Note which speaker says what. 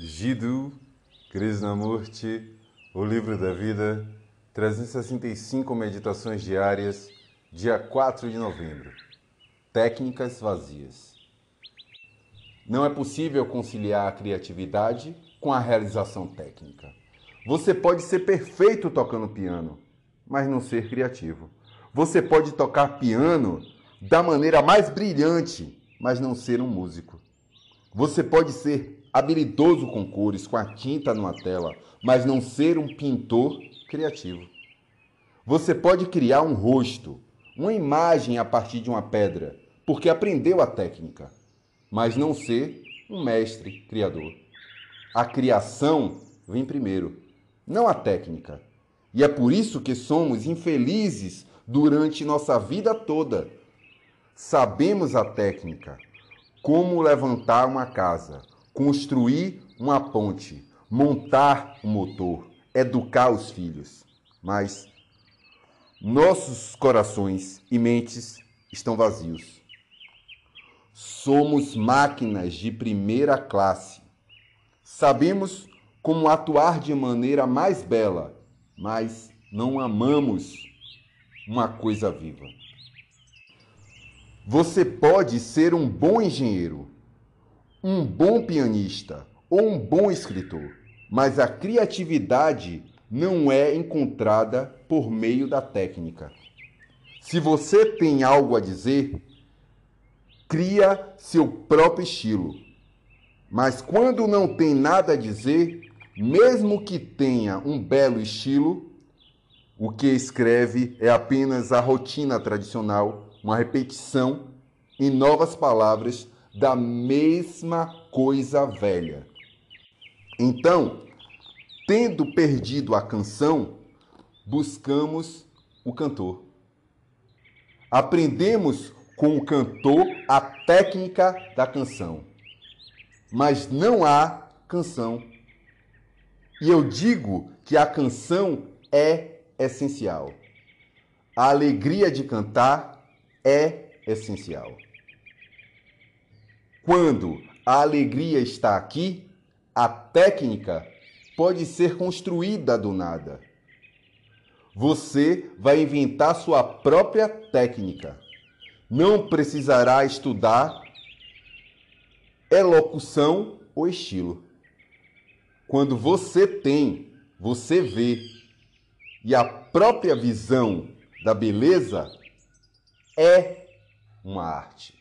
Speaker 1: Jiddu Krishnamurti, O Livro da Vida, 365 Meditações Diárias, dia 4 de novembro. Técnicas vazias. Não é possível conciliar a criatividade com a realização técnica. Você pode ser perfeito tocando piano, mas não ser criativo. Você pode tocar piano da maneira mais brilhante, mas não ser um músico. Você pode ser habilidoso com cores, com a tinta numa tela, mas não ser um pintor criativo. Você pode criar um rosto, uma imagem a partir de uma pedra, porque aprendeu a técnica, mas não ser um mestre criador. A criação vem primeiro, não a técnica. E é por isso que somos infelizes durante nossa vida toda. Sabemos a técnica, como levantar uma casa, construir uma ponte, montar um motor, educar os filhos. Mas nossos corações e mentes estão vazios. Somos máquinas de primeira classe. Sabemos como atuar de maneira mais bela, mas não amamos uma coisa viva. Você pode ser um bom engenheiro, um bom pianista ou um bom escritor, mas a criatividade não é encontrada por meio da técnica. Se você tem algo a dizer, cria seu próprio estilo. Mas quando não tem nada a dizer, mesmo que tenha um belo estilo, o que escreve é apenas a rotina tradicional, uma repetição em novas palavras da mesma coisa velha. Então, tendo perdido a canção, buscamos o cantor. Aprendemos com o cantor a técnica da canção, mas não há canção. E eu digo que a canção é essencial. A alegria de cantar é essencial. Quando a alegria está aqui, a técnica pode ser construída do nada. Você vai inventar sua própria técnica. Não precisará estudar elocução ou estilo. Quando você tem, você vê. E a própria visão da beleza é uma arte.